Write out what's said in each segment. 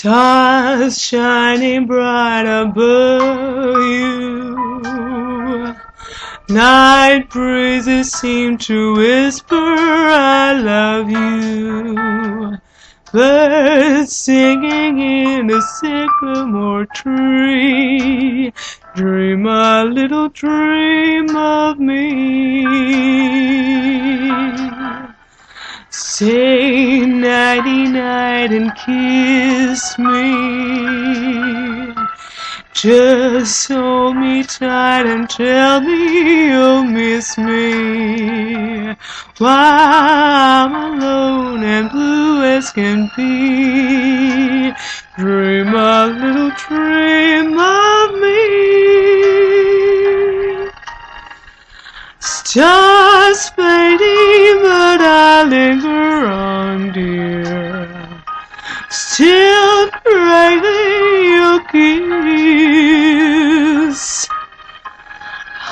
Stars shining bright above you. Night breezes seem to whisper, I love you. Birds singing in a sycamore tree. Dream a little dream of me. Say night and kiss me. Just hold me tight and tell me you'll miss me. While I'm alone and blue as can be. Dream a little dream of me. Stars Still craving your kiss.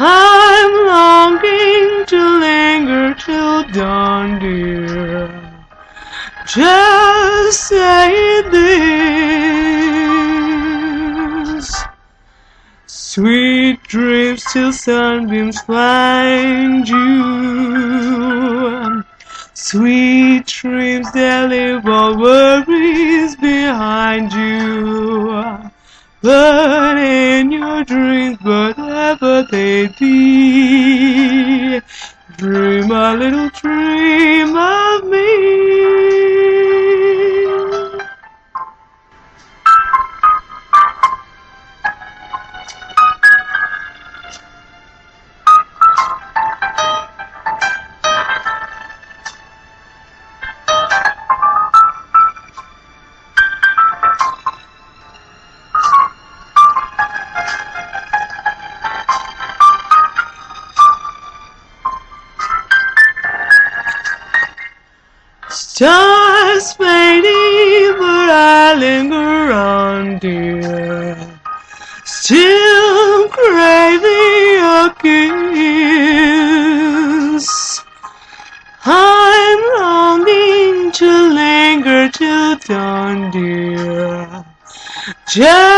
I'm longing to linger till dawn, dear. Just say this. Sweet dreams till sunbeams find you. Sweet dreams that leave all worries behind you. But in your dreams, whatever they be, dream a little dream Stars fading, but I linger on, dear. Still craving a kiss. I'm longing to linger till dawn, dear. Just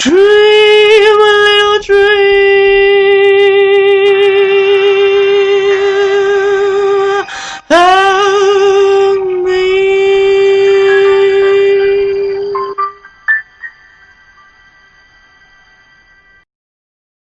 Dream